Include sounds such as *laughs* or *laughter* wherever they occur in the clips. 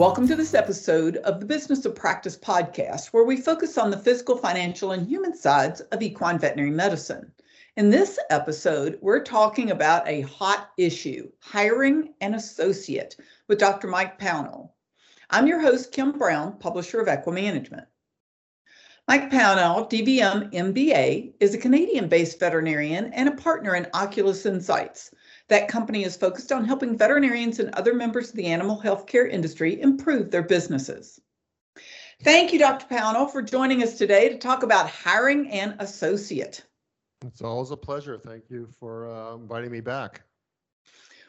Welcome to this episode of the Business of Practice podcast, where we focus on the physical, financial, and human sides of equine veterinary medicine. In this episode, we're talking about a hot issue hiring an associate with Dr. Mike Pownall. I'm your host, Kim Brown, publisher of Equimanagement. Mike Pownall, DVM MBA, is a Canadian based veterinarian and a partner in Oculus Insights that company is focused on helping veterinarians and other members of the animal healthcare industry improve their businesses. Thank you, Dr. Pownall, for joining us today to talk about hiring an associate. It's always a pleasure. Thank you for uh, inviting me back.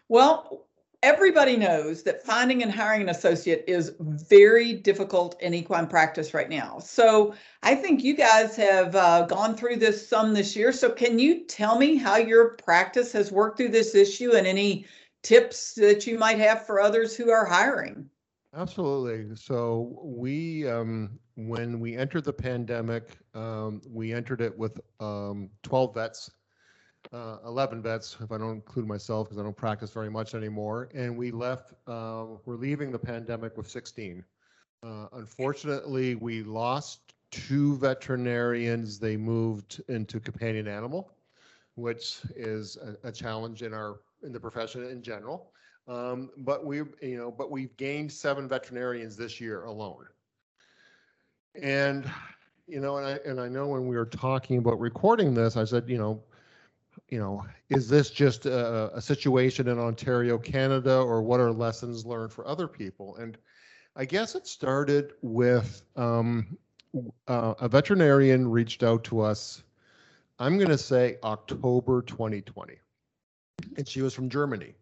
Well, everybody knows that finding and hiring an associate is very difficult in equine practice right now. So I think you guys have uh, gone through this some this year. So can you tell me how your practice has worked through this issue and any tips that you might have for others who are hiring? Absolutely. So we, um, when we entered the pandemic, um, we entered it with um, 12 vets uh, 11 vets, if I don't include myself, because I don't practice very much anymore. And we left, uh, we're leaving the pandemic with 16. Uh, unfortunately, we lost two veterinarians. They moved into companion animal, which is a, a challenge in our in the profession in general. Um, but we, you know, but we've gained seven veterinarians this year alone. And you know, and I and I know when we were talking about recording this, I said, you know, you know, is this just a, a, situation in Ontario, Canada, or what are lessons learned for other people? And I guess it started with um, uh, a veterinarian reached out to us, I'm going to say October 2020. And she was from Germany.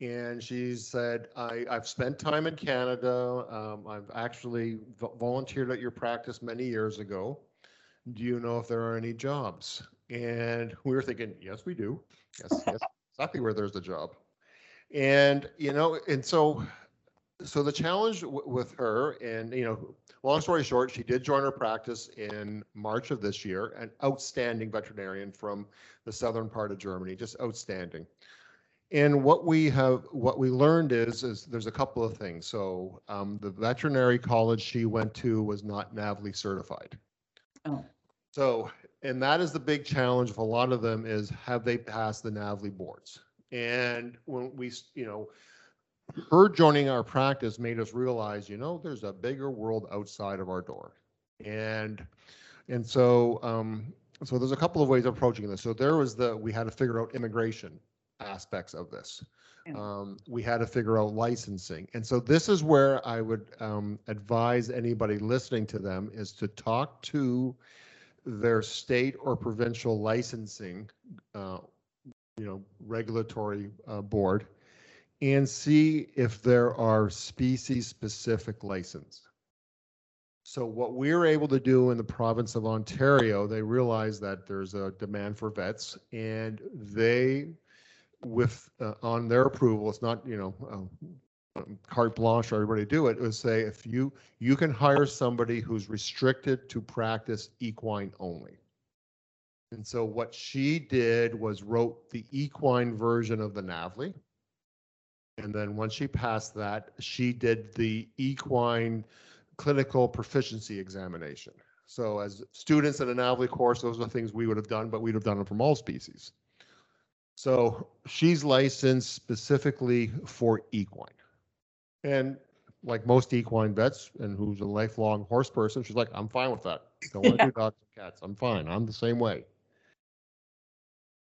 And she said, I, have spent time in Canada. Um, I've actually volunteered at your practice many years ago. Do you know if there are any jobs? And we were thinking, yes, we do. Yes, *laughs* yes, exactly where there's a job. And, you know, and so, so the challenge w- with her, and, you know, long story short, she did join her practice in March of this year, an outstanding veterinarian from the southern part of Germany, just outstanding. And what we have, what we learned is, is there's a couple of things. So um, the veterinary college she went to was not NAVLE certified. Oh. So and that is the big challenge of a lot of them is have they passed the NAVLE boards? And when we, you know, her joining our practice made us realize, you know, there's a bigger world outside of our door. And and so um, so there's a couple of ways of approaching this. So there was the we had to figure out immigration aspects of this. Um, we had to figure out licensing. And so this is where I would um, advise anybody listening to them is to talk to their state or provincial licensing, uh, you know, regulatory uh, board and see if there are species-specific license. So what we're able to do in the province of Ontario, they realize that there's a demand for vets and they, with, uh, on their approval, it's not, you know, uh, carte blanche for everybody to do it, was say if you you can hire somebody who's restricted to practice equine only. And so what she did was wrote the equine version of the NAVLE. And then once she passed that, she did the equine clinical proficiency examination. So as students in a NAVLE course, those are the things we would have done, but we'd have done them from all species. So she's licensed specifically for equine. And like most equine vets and who's a lifelong horse person, she's like, I'm fine with that. Don't want to *laughs* yeah. do dogs and cats. I'm fine. I'm the same way.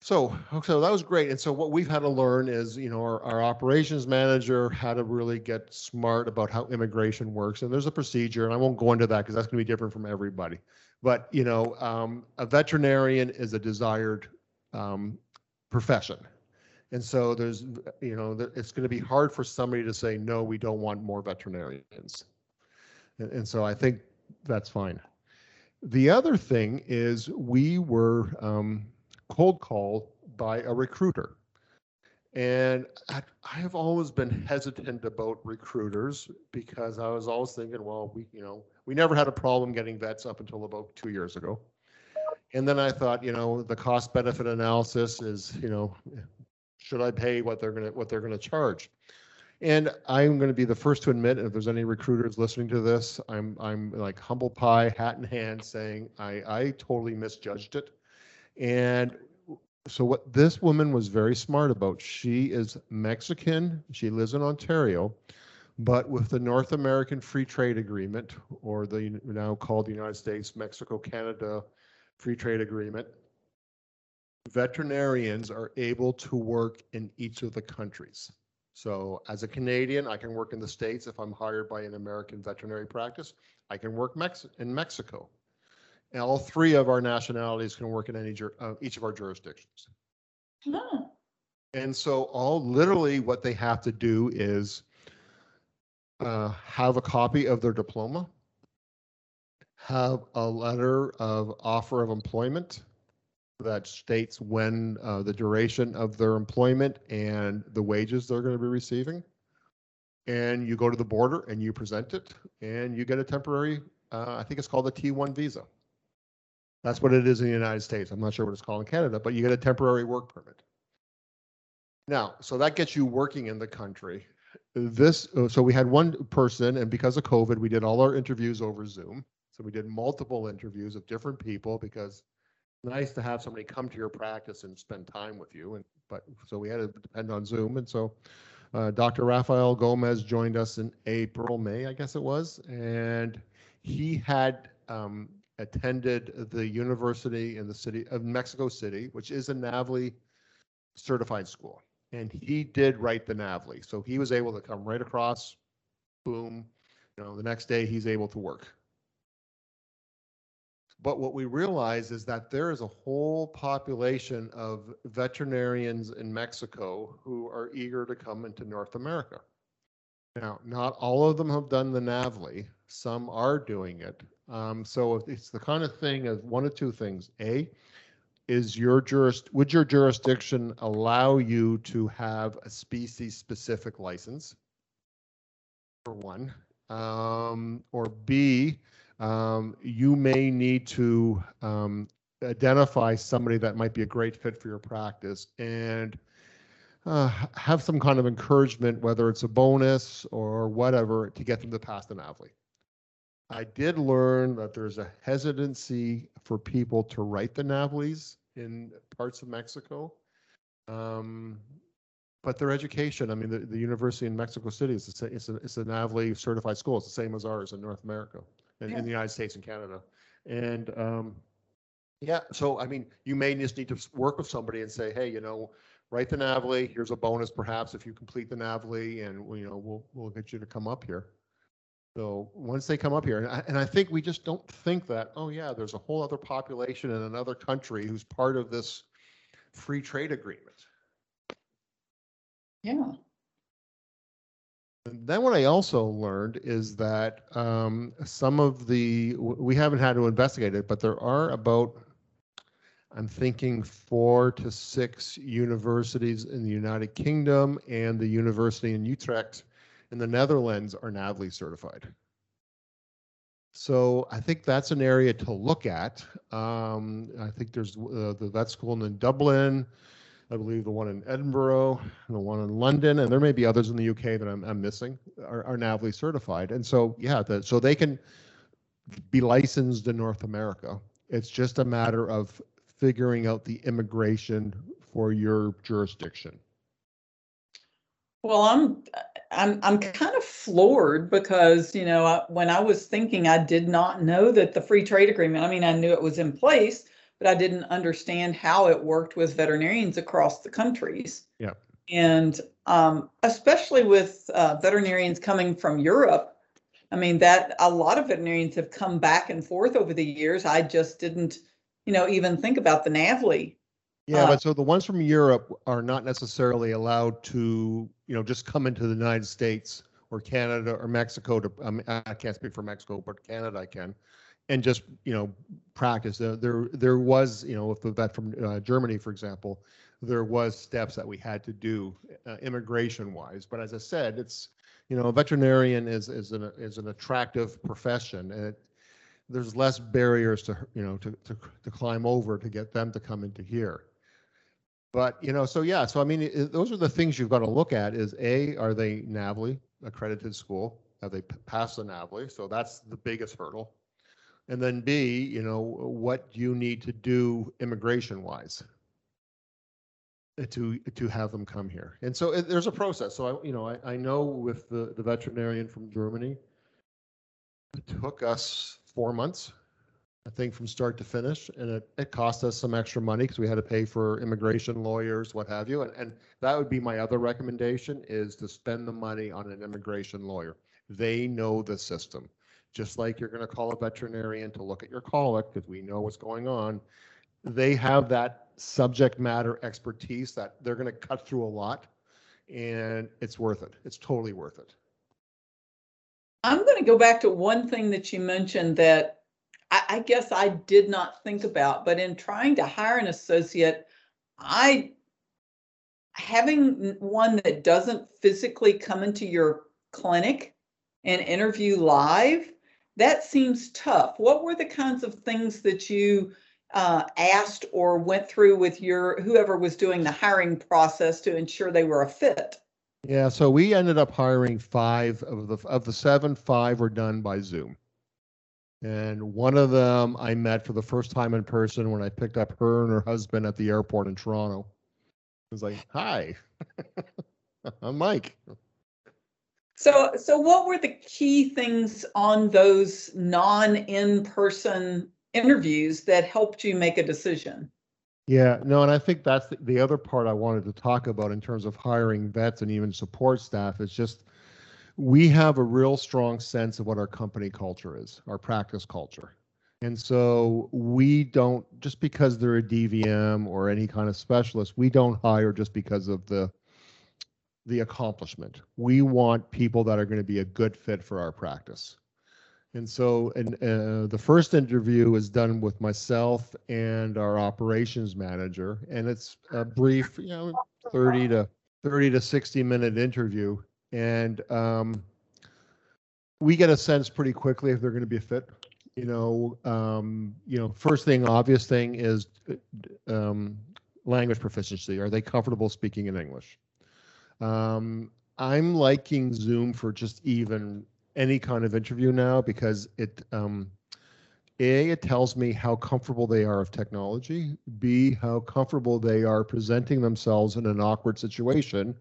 So, so that was great. And so what we've had to learn is, you know, our, our operations manager had to really get smart about how immigration works. And there's a procedure, and I won't go into that because that's going to be different from everybody. But, you know, um, a veterinarian is a desired um, profession. And so there's, you know, it's going to be hard for somebody to say, no, we don't want more veterinarians. And, so I think that's fine. The other thing is we were um, cold called by a recruiter. And I, I have always been hesitant about recruiters because I was always thinking, well, we, you know, we never had a problem getting vets up until about two years ago. And then I thought, you know, the cost benefit analysis is, you know, should I pay what they're gonna what they're gonna charge? And I'm going to be the first to admit, if there's any recruiters listening to this, I'm, I'm like humble pie, hat in hand, saying I, I totally misjudged it. And so what this woman was very smart about, she is Mexican, she lives in Ontario, but with the North American Free Trade Agreement, or the now called the United States Mexico Canada Free Trade Agreement, veterinarians are able to work in each of the countries. So as a Canadian, I can work in the States if I'm hired by an American veterinary practice. I can work Mex- in Mexico. And all three of our nationalities can work in any, jur- uh, each of our jurisdictions. Oh, And so all literally what they have to do is uh, have a copy of their diploma, have a letter of offer of employment that states when uh, the duration of their employment and the wages they're going to be receiving. And you go to the border and you present it and you get a temporary, uh, I think it's called a T1 visa. That's what it is in the United States. I'm not sure what it's called in Canada, but you get a temporary work permit. Now, so that gets you working in the country. This, uh, so we had one person, and because of COVID, we did all our interviews over Zoom. So we did multiple interviews of different people because nice to have somebody come to your practice and spend time with you. And but so we had to depend on Zoom, and so uh, Dr. Rafael Gomez joined us in April, May, I guess it was, and he had um, attended the university in the city of Mexico City, which is a NAVLE certified school. And he did write the NAVLE. So he was able to come right across, boom, you know, the next day he's able to work. But what we realize is that there is a whole population of veterinarians in Mexico who are eager to come into North America. Now, not all of them have done the NAVLE. Some are doing it. Um, so it's the kind of thing of one of two things. A, is your juris, would your jurisdiction allow you to have a species-specific license? For one. Um, or B, um, you may need to um, identify somebody that might be a great fit for your practice and uh, have some kind of encouragement, whether it's a bonus or whatever, to get them to pass the NAVLE. I did learn that there's a hesitancy for people to write the NAVLEs in parts of Mexico. Um, but their education, I mean, the, the university in Mexico City is, the it's a, it's a NAVLE certified school. It's the same as ours in North America, in, in the United States and Canada. And, um, yeah, so I mean, you may just need to work with somebody and say, hey, you know, write the NAVLE, here's a bonus perhaps if you complete the NAVLE and, you know, we'll, we'll get you to come up here. So once they come up here, and I, and I think we just don't think that, oh yeah, there's a whole other population in another country who's part of this free trade agreement. yeah. Then what I also learned is that um, some of the, we haven't had to investigate it, but there are about, I'm thinking four to six universities in the United Kingdom and the university in Utrecht in the Netherlands are NAVLE certified. So I think that's an area to look at. Um, I think there's uh, the vet school in Dublin, I believe the one in Edinburgh, and the one in London, and there may be others in the UK that I'm, I'm missing, are, are NAVLE certified. And so, yeah, the, so they can be licensed in North America. It's just a matter of figuring out the immigration for your jurisdiction. Well, I'm, I'm, I'm kind of floored because, you know, I- when I was thinking, I did not know that the free trade agreement, I mean, I knew it was in place, but I didn't understand how it worked with veterinarians across the countries. Yep. And um, especially with uh, veterinarians coming from Europe, I mean, that a lot of veterinarians have come back and forth over the years. I just didn't, you know, even think about the NAVLE. Yeah, Uh, but so the ones from Europe are not necessarily allowed to, you know, just come into the United States or Canada or Mexico to, mean, I can't speak for Mexico, but Canada I can. And just, you know, practice. There, there, there was, you know, if the vet from uh, Germany, for example, there was steps that we had to do uh, immigration wise. But as I said, it's, you know, a veterinarian is, is an, is an attractive profession and it, there's less barriers to, you know, to, to, to climb over to get them to come into here. But you know, so yeah, so I mean, it, those are the things you've got to look at: is a, are they NAVLE accredited school? Have they passed the NAVLE? So that's the biggest hurdle. And then B, you know, what you need to do immigration wise uh, to to have them come here? And so it, there's a process. So I, you know, I, I know with the the veterinarian from Germany, it took us four months I think from start to finish, and it, it cost us some extra money because we had to pay for immigration lawyers, what have you. And, and that would be my other recommendation is to spend the money on an immigration lawyer. They know the system. Just like you're going to call a veterinarian to look at your colic because we know what's going on. They have that subject matter expertise that they're going to cut through a lot and it's worth it. It's totally worth it. I'm going to go back to one thing that you mentioned that I, I guess I did not think about, but in trying to hire an associate, I having one that doesn't physically come into your clinic and interview live, that seems tough. What were the kinds of things that you uh, asked or went through with your whoever was doing the hiring process to ensure they were a fit? Yeah, so we ended up hiring five of the of the seven. Five were done by Zoom. And one of them I met for the first time in person when I picked up her and her husband at the airport in Toronto. I was like, "Hi, *laughs* I'm Mike." So, so what were the key things on those non-in-person interviews that helped you make a decision? Yeah, no, and I think that's the, the other part I wanted to talk about in terms of hiring vets and even support staff is just we have a real strong sense of what our company culture is, our practice culture. And so we don't just because they're a DVM or any kind of specialist, we don't hire just because of the the accomplishment. We want people that are going to be a good fit for our practice. And so, and uh, the first interview is done with myself and our operations manager, and it's a brief, you know, 30 to 30 to 60 minute interview and um, we get a sense pretty quickly if they're going to be a fit. You know, um, you know, first thing, obvious thing is um, language proficiency. Are they comfortable speaking in English? Um, I'm liking Zoom for just even any kind of interview now because it um, a it tells me how comfortable they are of technology. B how comfortable they are presenting themselves in an awkward situation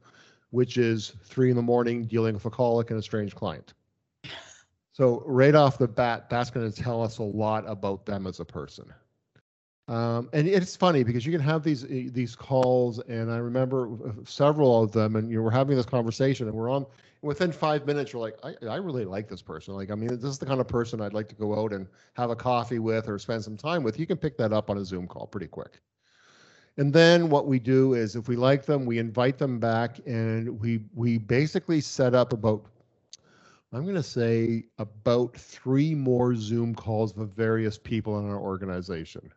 which is three in the morning dealing with a colic and a strange client. So right off the bat, that's going to tell us a lot about them as a person. Um, and it's funny because you can have these these calls, and I remember several of them, and you know, we're having this conversation, and we're on. Within five minutes, you're like, I, I really like this person. Like, I mean, this is the kind of person I'd like to go out and have a coffee with or spend some time with. You can pick that up on a Zoom call pretty quick. And then what we do is if we like them, we invite them back and we we basically set up about I'm going to say about three more Zoom calls with various people in our organization.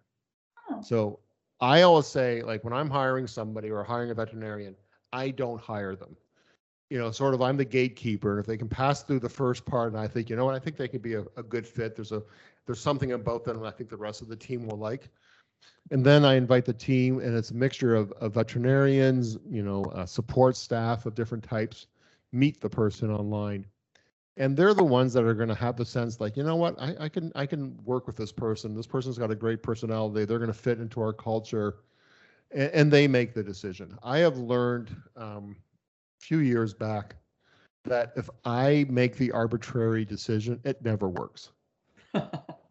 Oh. So I always say, like, when I'm hiring somebody or hiring a veterinarian, I don't hire them. You know, sort of, I'm the gatekeeper. And if they can pass through the first part, and I think, you know what, I think they could be a, a good fit. There's a there's something about them I think the rest of the team will like. And then I invite the team, and it's a mixture of, of veterinarians, you know, uh, support staff of different types, meet the person online, and they're the ones that are going to have the sense like, you know what, I, I can I can work with this person. This person's got a great personality. They're going to fit into our culture, and, and they make the decision. I have learned um, a few years back that if I make the arbitrary decision, it never works. *laughs*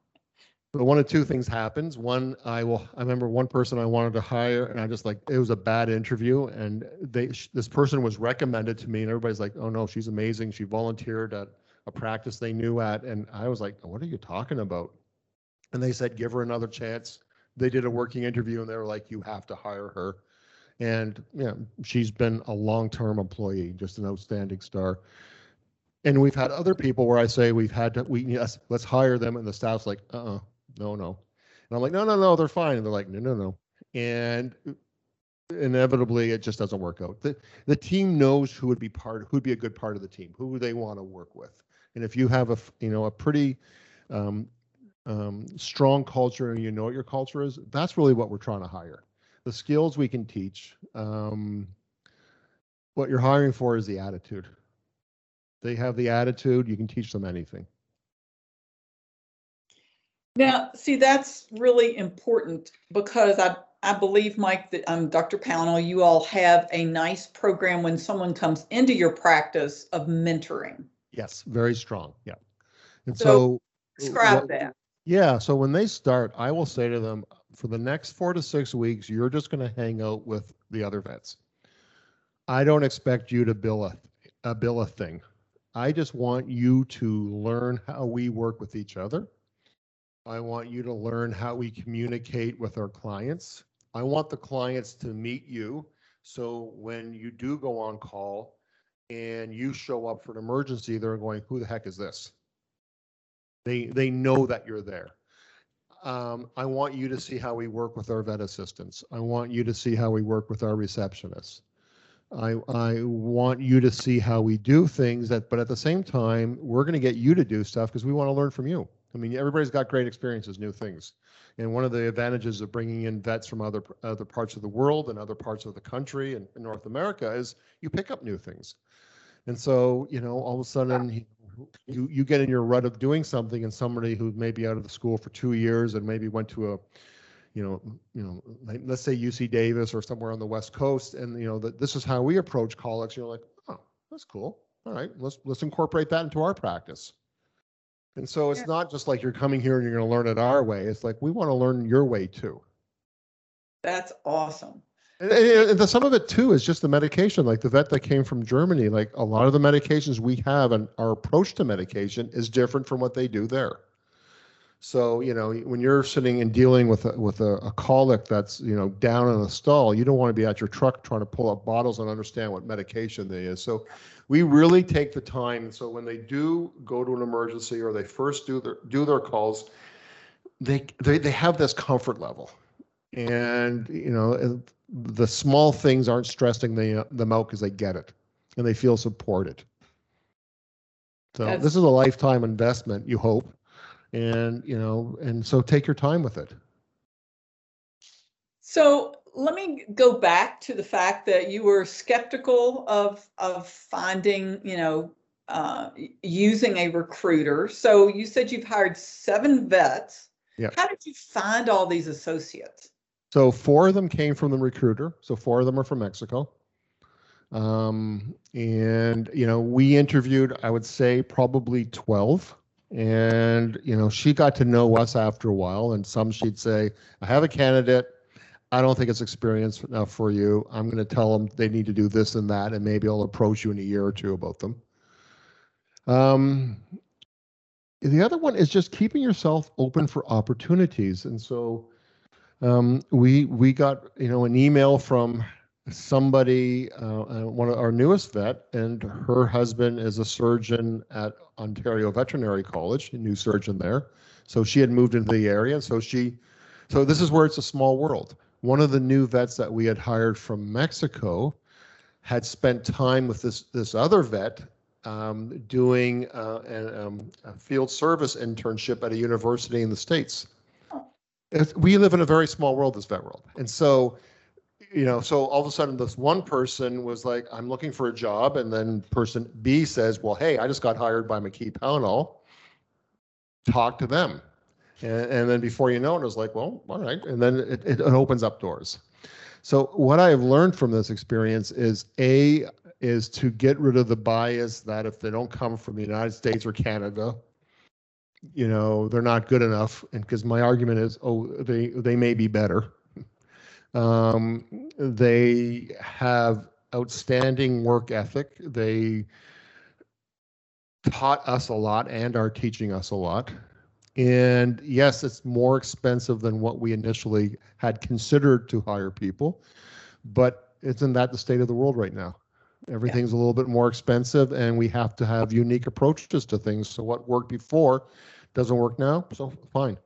But one of two things happens. One, I will. I remember one person I wanted to hire, and I just like it was a bad interview, and they this person was recommended to me, and everybody's like, "Oh no, she's amazing. She volunteered at a practice they knew at," and I was like, "What are you talking about?" And they said, "Give her another chance." They did a working interview, and they were like, "You have to hire her." And yeah, she's been a long-term employee, just an outstanding star. And we've had other people where I say we've had to, we yes, let's hire them, and the staff's like, uh-uh, no, no. And I'm like, no, no, no, they're fine. And they're like, no, no, no. And inevitably, it just doesn't work out. The the team knows who would be part, who would be a good part of the team, who they want to work with. And if you have a, you know, a pretty um, um, strong culture and you know what your culture is, that's really what we're trying to hire. The skills we can teach. Um, what you're hiring for is the attitude. They have the attitude, you can teach them anything. Now, see, that's really important because I, I believe, Mike, that um, Dr. Pownall, you all have a nice program when someone comes into your practice of mentoring. Yes, very strong. Yeah. And So, so, Describe what- that. Yeah, so when they start, I will say to them, for the next four to six weeks, you're just going to hang out with the other vets. I don't expect you to bill a, a bill a thing. I just want you to learn how we work with each other. I want you to learn how we communicate with our clients. I want the clients to meet you. So when you do go on call and you show up for an emergency, they're going, who the heck is this? They, they know that you're there. Um, I want you to see how we work with our vet assistants. I want you to see how we work with our receptionists. I, I want you to see how we do things that, but at the same time, we're going to get you to do stuff because we want to learn from you. I mean, everybody's got great experiences, new things. And one of the advantages of bringing in vets from other, other parts of the world and other parts of the country and in North America is you pick up new things. And so, you know, all of a sudden you, you get in your rut of doing something and somebody who may be out of the school for two years and maybe went to a, you know, you know, like, let's say UC Davis or somewhere on the West Coast, and you know that this is how we approach colics. You're like, oh, that's cool. All right, let's let's incorporate that into our practice. And so it's Yeah. not just like you're coming here and you're going to learn it our way. It's like we want to learn your way too. That's awesome. And, and- and the, some of it too is just the medication. Like the vet that came from Germany, like a lot of the medications we have and our approach to medication is different from what they do there. So you know, when you're sitting and dealing with a, with a, a colic that's you know down in a stall, you don't want to be at your truck trying to pull up bottles and understand what medication they is. So we really take the time. So when they do go to an emergency or they first do their do their calls, they they they have this comfort level, and you know the small things aren't stressing the them out because they get it and they feel supported. So That's- this is a lifetime investment, you hope, and you know, and so take your time with it. So let me go back to the fact that you were skeptical of of finding, you know, uh, using a recruiter. So you said you've hired seven vets. Yeah. How did you find all these associates? So four of them came from the recruiter. So four of them are from Mexico. Um, and you know, we interviewed, I would say, probably 12. And you know, she got to know us after a while. And some she'd say, I have a candidate. I don't think it's experience enough for you. I'm going to tell them they need to do this and that, and maybe I'll approach you in a year or two about them. Um, the other one is just keeping yourself open for opportunities. And so, um, we we got you know an email from somebody, uh, uh, one of our newest vet, and her husband is a surgeon at Ontario Veterinary College, a new surgeon there. So she had moved into the area, so she, so this is where it's a small world. One of the new vets that we had hired from Mexico had spent time with this this other vet um, doing uh, um, a field service internship at a university in the states we live in a very small world, this vet world. And so, you know, so all of a sudden this one person was like, I'm looking for a job. And then person B says, well, hey, I just got hired by McKee Pownall. Talk to them. And, and then before you know it, it was like, well, all right. And then it, it, it opens up doors. So what I have learned from this experience is A, is to get rid of the bias that if they don't come from the United States or Canada, you know they're not good enough and because my argument is oh they they may be better um, they have outstanding work ethic. They taught us a lot and are teaching us a lot. And yes it's more expensive than what we initially had considered to hire people but isn't that the state of the world right now. Everything's a little bit more expensive and we have to have unique approaches to things. So what worked before doesn't work now, so fine.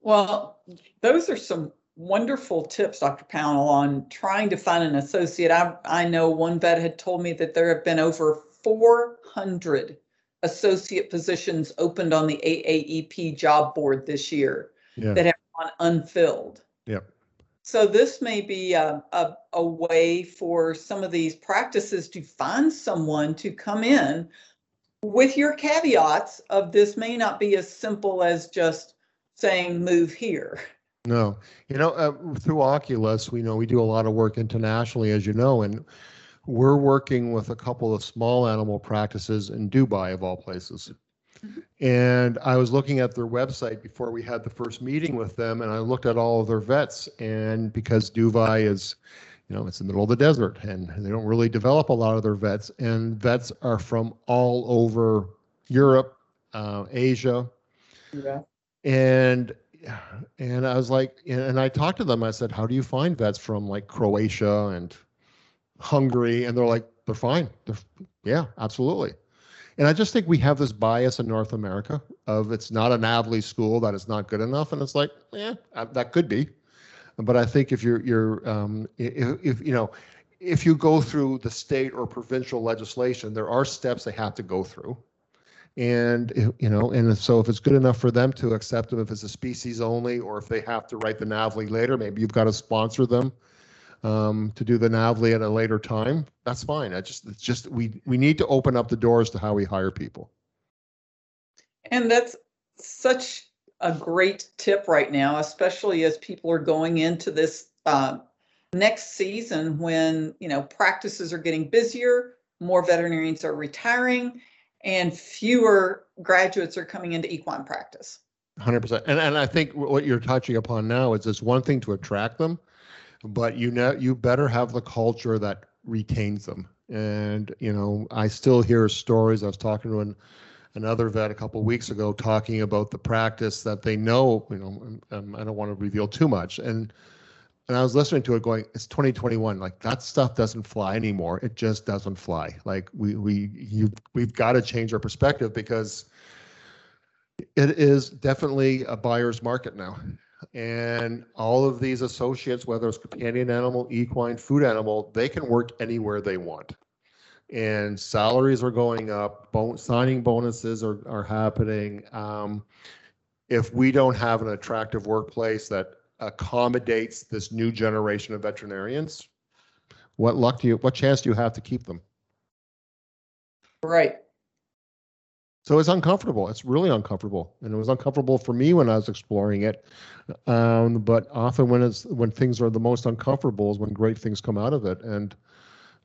Well, those are some wonderful tips, Dr. Pownall, on trying to find an associate. I, I know one vet had told me that there have been over 400 associate positions opened on the AAEP job board this year Yeah. that have gone unfilled. Yep. So this may be a, a, a way for some of these practices to find someone to come in with your caveats of this may not be as simple as just saying move here. No, you know, uh, through Oculus, we know we do a lot of work internationally, as you know, and we're working with a couple of small animal practices in Dubai, of all places. Mm-hmm. And I was looking at their website before we had the first meeting with them, and I looked at all of their vets. And because Dubai is, you know, it's in the middle of the desert, and they don't really develop a lot of their vets, and vets are from all over Europe, uh, Asia. Yeah. And and I was like, and I talked to them. I said, "How do you find vets from like Croatia and Hungary?" And they're like, "They're fine. They're, yeah, absolutely." And I just think we have this bias in North America of it's not a NAVLE school that is not good enough, and it's like, yeah, uh, that could be. But I think if you're you're um, if, if you know if you go through the state or provincial legislation, there are steps they have to go through and you know and so if it's good enough for them to accept them if it's a species only or if they have to write the NAVLE later maybe you've got to sponsor them um, to do the NAVLE at a later time that's fine. I just it's just we we need to open up the doors to how we hire people. And that's such a great tip right now especially as people are going into this uh, next season when you know practices are getting busier more veterinarians are retiring and fewer graduates are coming into equine practice. 100%. And, and I think what you're touching upon now is it's one thing to attract them, but you know, you better have the culture that retains them. And, you know, I still hear stories. I was talking to an, another vet a couple weeks ago talking about the practice that they know, you know, I don't want to reveal too much. And and I was listening to it going, it's 2021. Like that stuff doesn't fly anymore. It just doesn't fly. Like we we you we've got to change our perspective because it is definitely a buyer's market now. And all of these associates, whether it's companion animal, equine, food animal, they can work anywhere they want. And salaries are going up, bon- signing bonuses are, are happening. Um, if we don't have an attractive workplace that accommodates this new generation of veterinarians, what luck do you, what chance do you have to keep them? Right. So it's uncomfortable. It's really uncomfortable, and it was uncomfortable for me when I was exploring it. Um, but often, when it's when things are the most uncomfortable, is when great things come out of it. And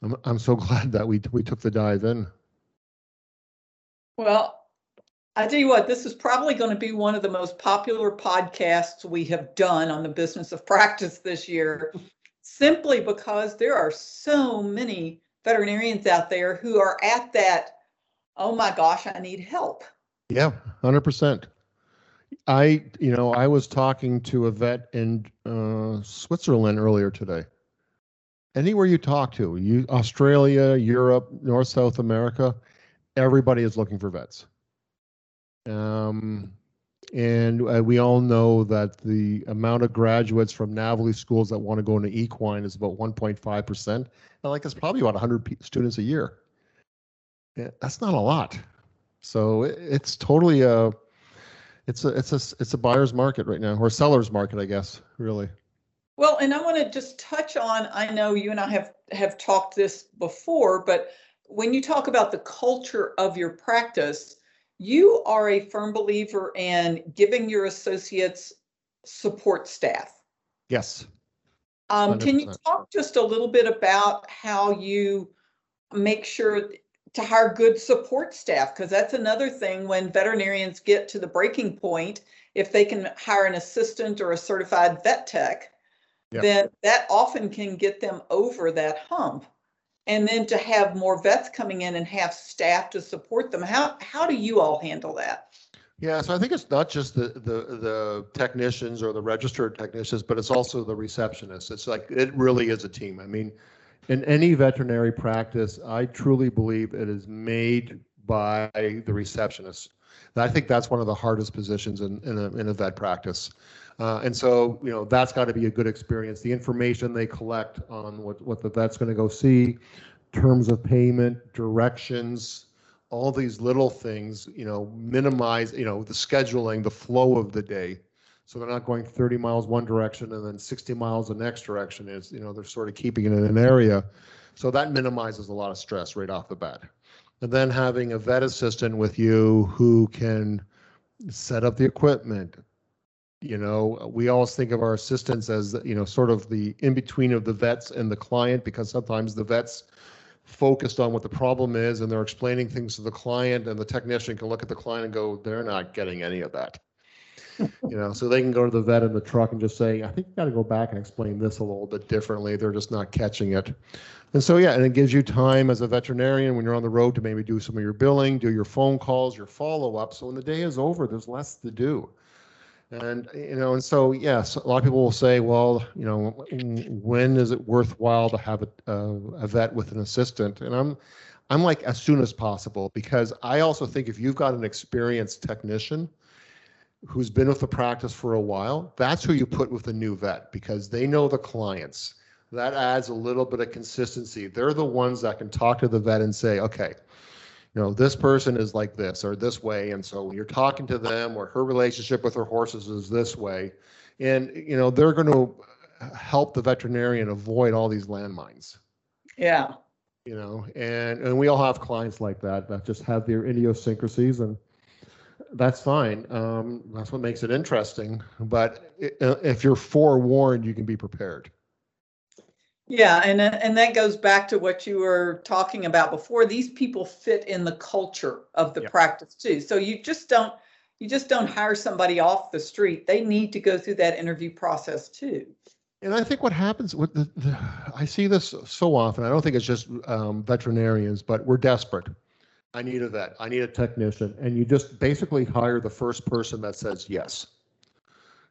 I'm I'm so *laughs* glad that we we took the dive in. Well, I tell you what, this is probably going to be one of the most popular podcasts we have done on the business of practice this year, simply because there are so many veterinarians out there who are at that, oh my gosh, I need help. Yeah, 100%. I, you know, I was talking to a vet in uh, Switzerland earlier today. Anywhere you talk to, you Australia, Europe, North South America, everybody is looking for vets. Um, and uh, we all know that the amount of graduates from NAVLE schools that want to go into equine is about 1.5%. And like it's probably about 100 students a year. Yeah, that's not a lot. So it's totally a it's a it's a it's a buyer's market right now or seller's market, I guess, really. Well, and I want to just touch on I know you and I have have talked this before, but when you talk about the culture of your practice, you are a firm believer in giving your associates support staff. Yes. Um, can you talk just a little bit about how you make sure to hire good support staff? Because that's another thing when veterinarians get to the breaking point, if they can hire an assistant or a certified vet tech, yep. then that often can get them over that hump and then to have more vets coming in and have staff to support them. How how do you all handle that? Yeah, so I think it's not just the the the technicians or the registered technicians, but it's also the receptionists. It's like it really is a team. I mean, in any veterinary practice, I truly believe it is made by the receptionist. And I think that's one of the hardest positions in in a, in a vet practice. Uh, and so, you know, that's got to be a good experience. The information they collect on what, what the vet's going to go see, terms of payment, directions, all these little things, you know, minimize, you know, the scheduling, the flow of the day. So they're not going 30 miles one direction and then 60 miles the next direction. Is you know they're sort of keeping it in an area, so that minimizes a lot of stress right off the bat. And then having a vet assistant with you who can set up the equipment. You know, we always think of our assistants as you know sort of the in between of the vets and the client because sometimes the vets focused on what the problem is and they're explaining things to the client and the technician can look at the client and go they're not getting any of that *laughs* you know, so they can go to the vet in the truck and just say, I think you got to go back and explain this a little bit differently. They're just not catching it. And so, yeah, and it gives you time as a veterinarian when you're on the road to maybe do some of your billing, do your phone calls, your follow up. So when the day is over, there's less to do. And, you know, and so, yes, a lot of people will say, well, you know, when is it worthwhile to have a, a vet with an assistant? And I'm, I'm like as soon as possible because I also think if you've got an experienced technician, who's been with the practice for a while, that's who you put with a new vet because they know the clients. That adds a little bit of consistency. They're the ones that can talk to the vet and say, okay, you know, this person is like this or this way. And so when you're talking to them or her relationship with her horses is this way. And, you know, they're going to help the veterinarian avoid all these landmines. Yeah. You know, and, and we all have clients like that that just have their idiosyncrasies and that's fine. Um, that's what makes it interesting. But if you're forewarned, you can be prepared. Yeah, and and that goes back to what you were talking about before. These people fit in the culture of the practice too. So you just don't you just don't hire somebody off the street. They need to go through that interview process too. And I think what happens with the, the I see this so often. I don't think it's just um, veterinarians, but we're desperate I need a vet, I need a technician, and you just basically hire the first person that says yes.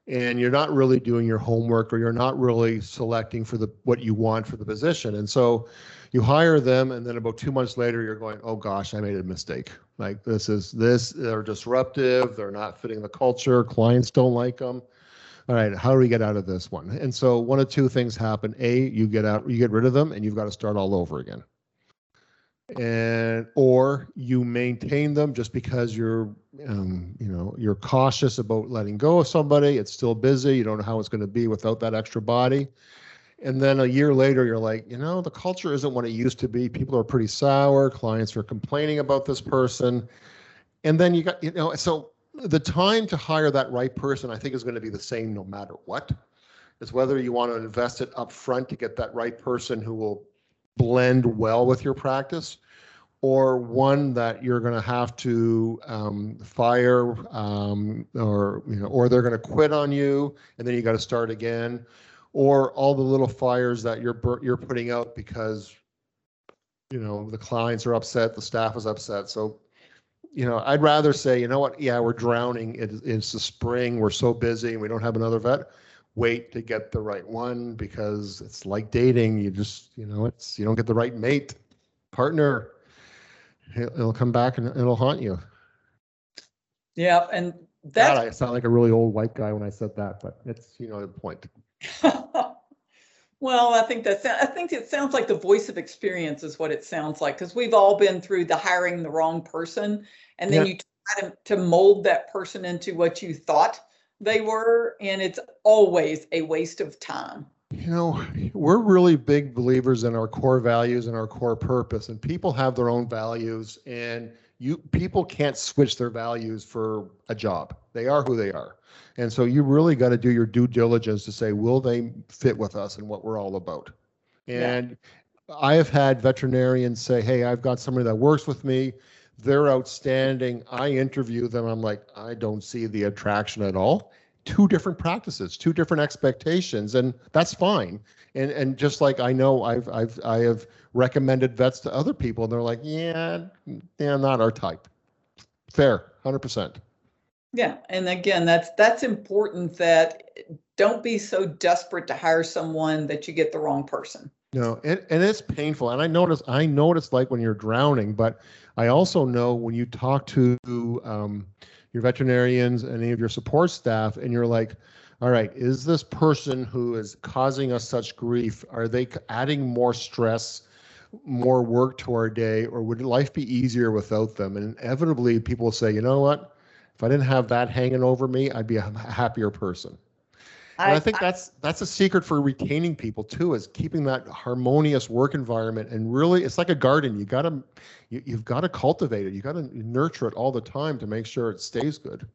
And you're not really doing your homework or you're not really selecting for the what you want for the position. And so you hire them and then about two months later you're going, oh gosh, I made a mistake. Like this is this, they're disruptive, they're not fitting the culture, clients don't like them. All right, how do we get out of this one? And so one of two things happen. A, you get out, you get rid of them and you've got to start all over again and or you maintain them just because you're um, you know you're cautious about letting go of somebody. It's still busy. You don't know how it's going to be without that extra body. And then a year later you're like you know the culture isn't what it used to be. People are pretty sour. Clients are complaining about this person. And then you got you know so the time to hire that right person i think is going to be the same no matter what. Is whether you want to invest it up front to get that right person who will blend well with your practice or one that you're going to have to um, fire um, or you know or they're going to quit on you and then you got to start again or all the little fires that you're you're putting out because you know the clients are upset the staff is upset. So you know i'd rather say you know what? Yeah we're drowning. It, it's the spring. We're so busy and we don't have another vet wait to get the right one because it's like dating. You just, you know, it's, you don't get the right mate, partner, it'll come back and it'll haunt you. Yeah. And that God, I sound like a really old white guy when I said that, but it's, you know, the point. *laughs* well, I think that's, I think it sounds like the voice of experience is what it sounds like because we've all been through the hiring the wrong person and then yeah. you try to, to mold that person into what you thought they were, and it's always a waste of time. You know, we're really big believers in our core values and our core purpose, and people have their own values, and you people can't switch their values for a job. They are who they are. And so you really got to do your due diligence to say, will they fit with us and what we're all about? And yeah. I have had veterinarians say, hey, I've got somebody that works with me they're outstanding. I interview them. I'm like, I don't see the attraction at all. Two different practices, two different expectations, and that's fine. And and just like I know I've I've I have recommended vets to other people, and they're like, yeah, yeah, not our type. Fair, hundred percent. Yeah, and again, that's that's important. That don't be so desperate to hire someone that you get the wrong person. No, and, and it's painful. And I notice I know what it's like when you're drowning, but I also know when you talk to um, your veterinarians and any of your support staff, and you're like, all right, is this person who is causing us such grief, are they adding more stress, more work to our day, or would life be easier without them? And inevitably, people say, you know what? If I didn't have that hanging over me, I'd be a happier person. And I, I think I, that's that's a secret for retaining people too, is keeping that harmonious work environment. And really, it's like a garden. You gotta you, you've got to cultivate it. You got to nurture it all the time to make sure it stays good.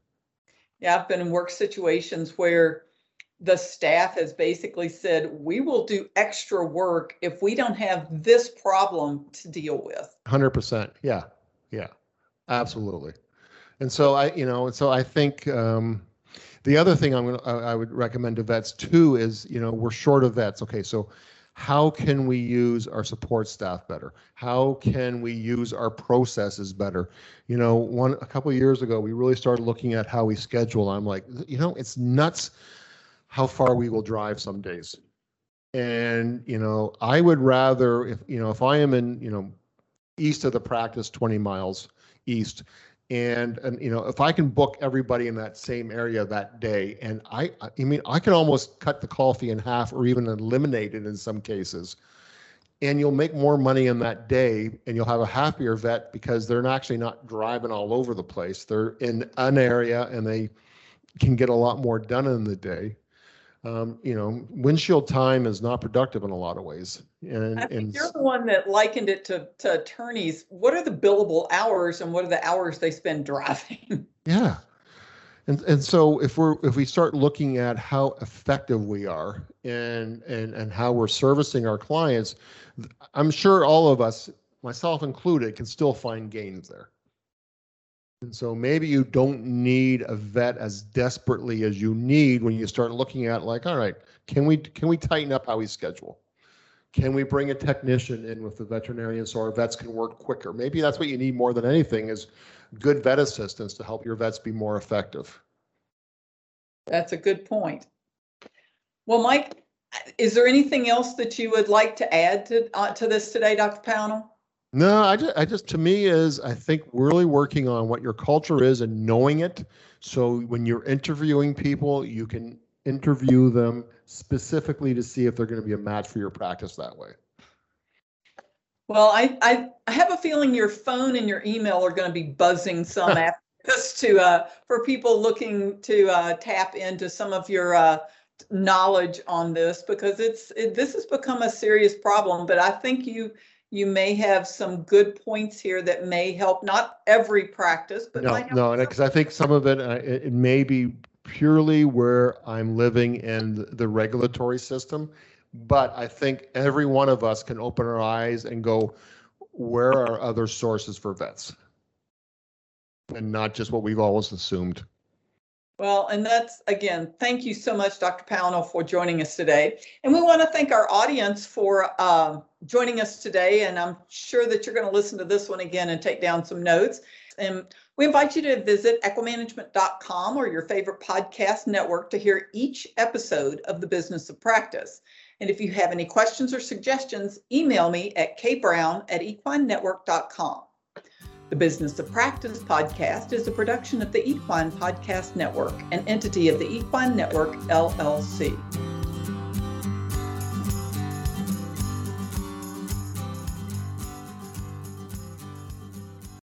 Yeah, I've been in work situations where the staff has basically said, we will do extra work if we don't have this problem to deal with. 100%. Yeah. Yeah. Absolutely. And so I, you know, and so I think um, the other thing I'm to, I would recommend to vets too is, you know, we're short of vets. Okay. So how can we use our support staff better? How can we use our processes better? You know, one, a couple years ago, we really started looking at how we schedule. I'm like, you know, it's nuts how far we will drive some days. And, you know, I would rather, if, you know, if I am in, you know, east of the practice, 20 miles east, and, and, you know, if I can book everybody in that same area that day, and I, I mean, I can almost cut the call fee in half or even eliminate it in some cases. And you'll make more money in that day and you'll have a happier vet because they're actually not driving all over the place. They're in an area and they can get a lot more done in the day um, you know, windshield time is not productive in a lot of ways. And, I think and you're the one that likened it to, to attorneys. What are the billable hours and what are the hours they spend *laughs* driving? Yeah. And, and so if we're if we start looking at how effective we are and and and how we're servicing our clients, I'm sure all of us, myself included, can still find gains there. And so maybe you don't need a vet as desperately as you need when you start looking at like, all right, can we can we tighten up how we schedule? Can we bring a technician in with the veterinarian so our vets can work quicker? Maybe that's what you need more than anything is good vet assistance to help your vets be more effective. That's a good point. Well, Mike, is there anything else that you would like to add to uh, to this today, Dr. Pownall? No, I just, I just, to me, is I think really working on what your culture is and knowing it. So when you're interviewing people, you can interview them specifically to see if they're going to be a match for your practice that way. Well, I, I, I have a feeling your phone and your email are going to be buzzing some *laughs* after this to uh, for people looking to uh, tap into some of your uh, knowledge on this because it's it, this has become a serious problem. But I think you you may have some good points here that may help not every practice, but no, no, because I think some of it uh, it, it may be purely where I'm living in the regulatory system, but I think every one of us can open our eyes and go, where are other sources for vets, and not just what we've always assumed. Well, and that's again, thank you so much, Dr. Pownall, for joining us today. And we want to thank our audience for uh, joining us today. And I'm sure that you're going to listen to this one again and take down some notes. And we invite you to visit equimanagement.com or your favorite podcast network to hear each episode of The Business of Practice. And if you have any questions or suggestions, email me at kbrown at equinenetwork.com. The Business of Practice podcast is a production of the Equine Podcast Network, an entity of the Equine Network, LLC.